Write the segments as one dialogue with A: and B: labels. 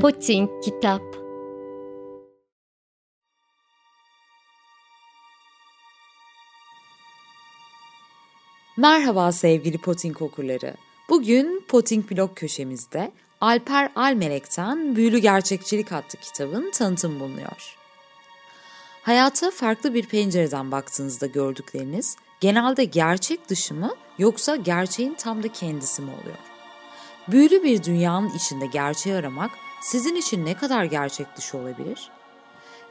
A: Poting Kitap Merhaba sevgili Poting okurları. Bugün Poting blog köşemizde Alper Almelek'ten Büyülü Gerçekçilik adlı kitabın tanıtım bulunuyor. Hayata farklı bir pencereden baktığınızda gördükleriniz genelde gerçek dışı mı yoksa gerçeğin tam da kendisi mi oluyor? Büyülü bir dünyanın içinde gerçeği aramak sizin için ne kadar gerçek dışı olabilir?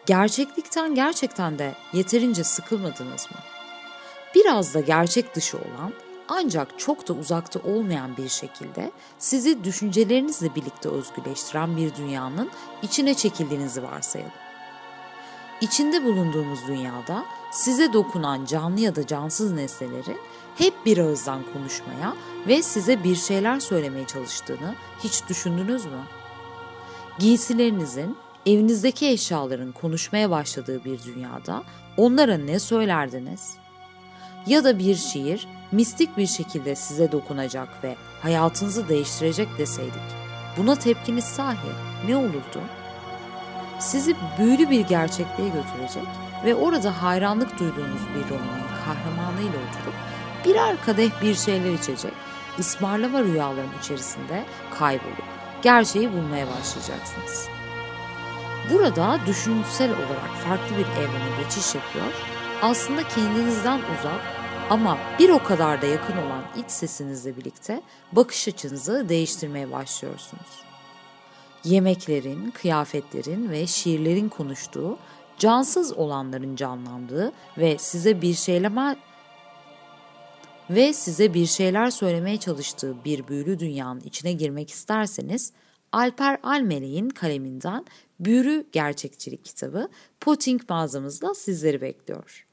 A: Gerçeklikten gerçekten de yeterince sıkılmadınız mı? Biraz da gerçek dışı olan ancak çok da uzakta olmayan bir şekilde sizi düşüncelerinizle birlikte özgürleştiren bir dünyanın içine çekildiğinizi varsayalım. İçinde bulunduğumuz dünyada size dokunan canlı ya da cansız nesneleri hep bir ağızdan konuşmaya ve size bir şeyler söylemeye çalıştığını hiç düşündünüz mü? Giysilerinizin, evinizdeki eşyaların konuşmaya başladığı bir dünyada onlara ne söylerdiniz? Ya da bir şiir mistik bir şekilde size dokunacak ve hayatınızı değiştirecek deseydik, buna tepkiniz sahi ne olurdu? Sizi büyülü bir gerçekliğe götürecek ve orada hayranlık duyduğunuz bir romanın kahramanıyla oturup birer kadeh bir şeyler içecek, ısmarlama rüyaların içerisinde kaybolup gerçeği bulmaya başlayacaksınız. Burada düşünsel olarak farklı bir evrene geçiş yapıyor, aslında kendinizden uzak ama bir o kadar da yakın olan iç sesinizle birlikte bakış açınızı değiştirmeye başlıyorsunuz. Yemeklerin, kıyafetlerin ve şiirlerin konuştuğu, cansız olanların canlandığı ve size bir şeyleme ve size bir şeyler söylemeye çalıştığı bir büyülü dünyanın içine girmek isterseniz Alper Almele'nin kaleminden Büyülü Gerçekçilik kitabı Potting mağazamızda sizleri bekliyor.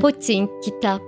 B: Potting Kitap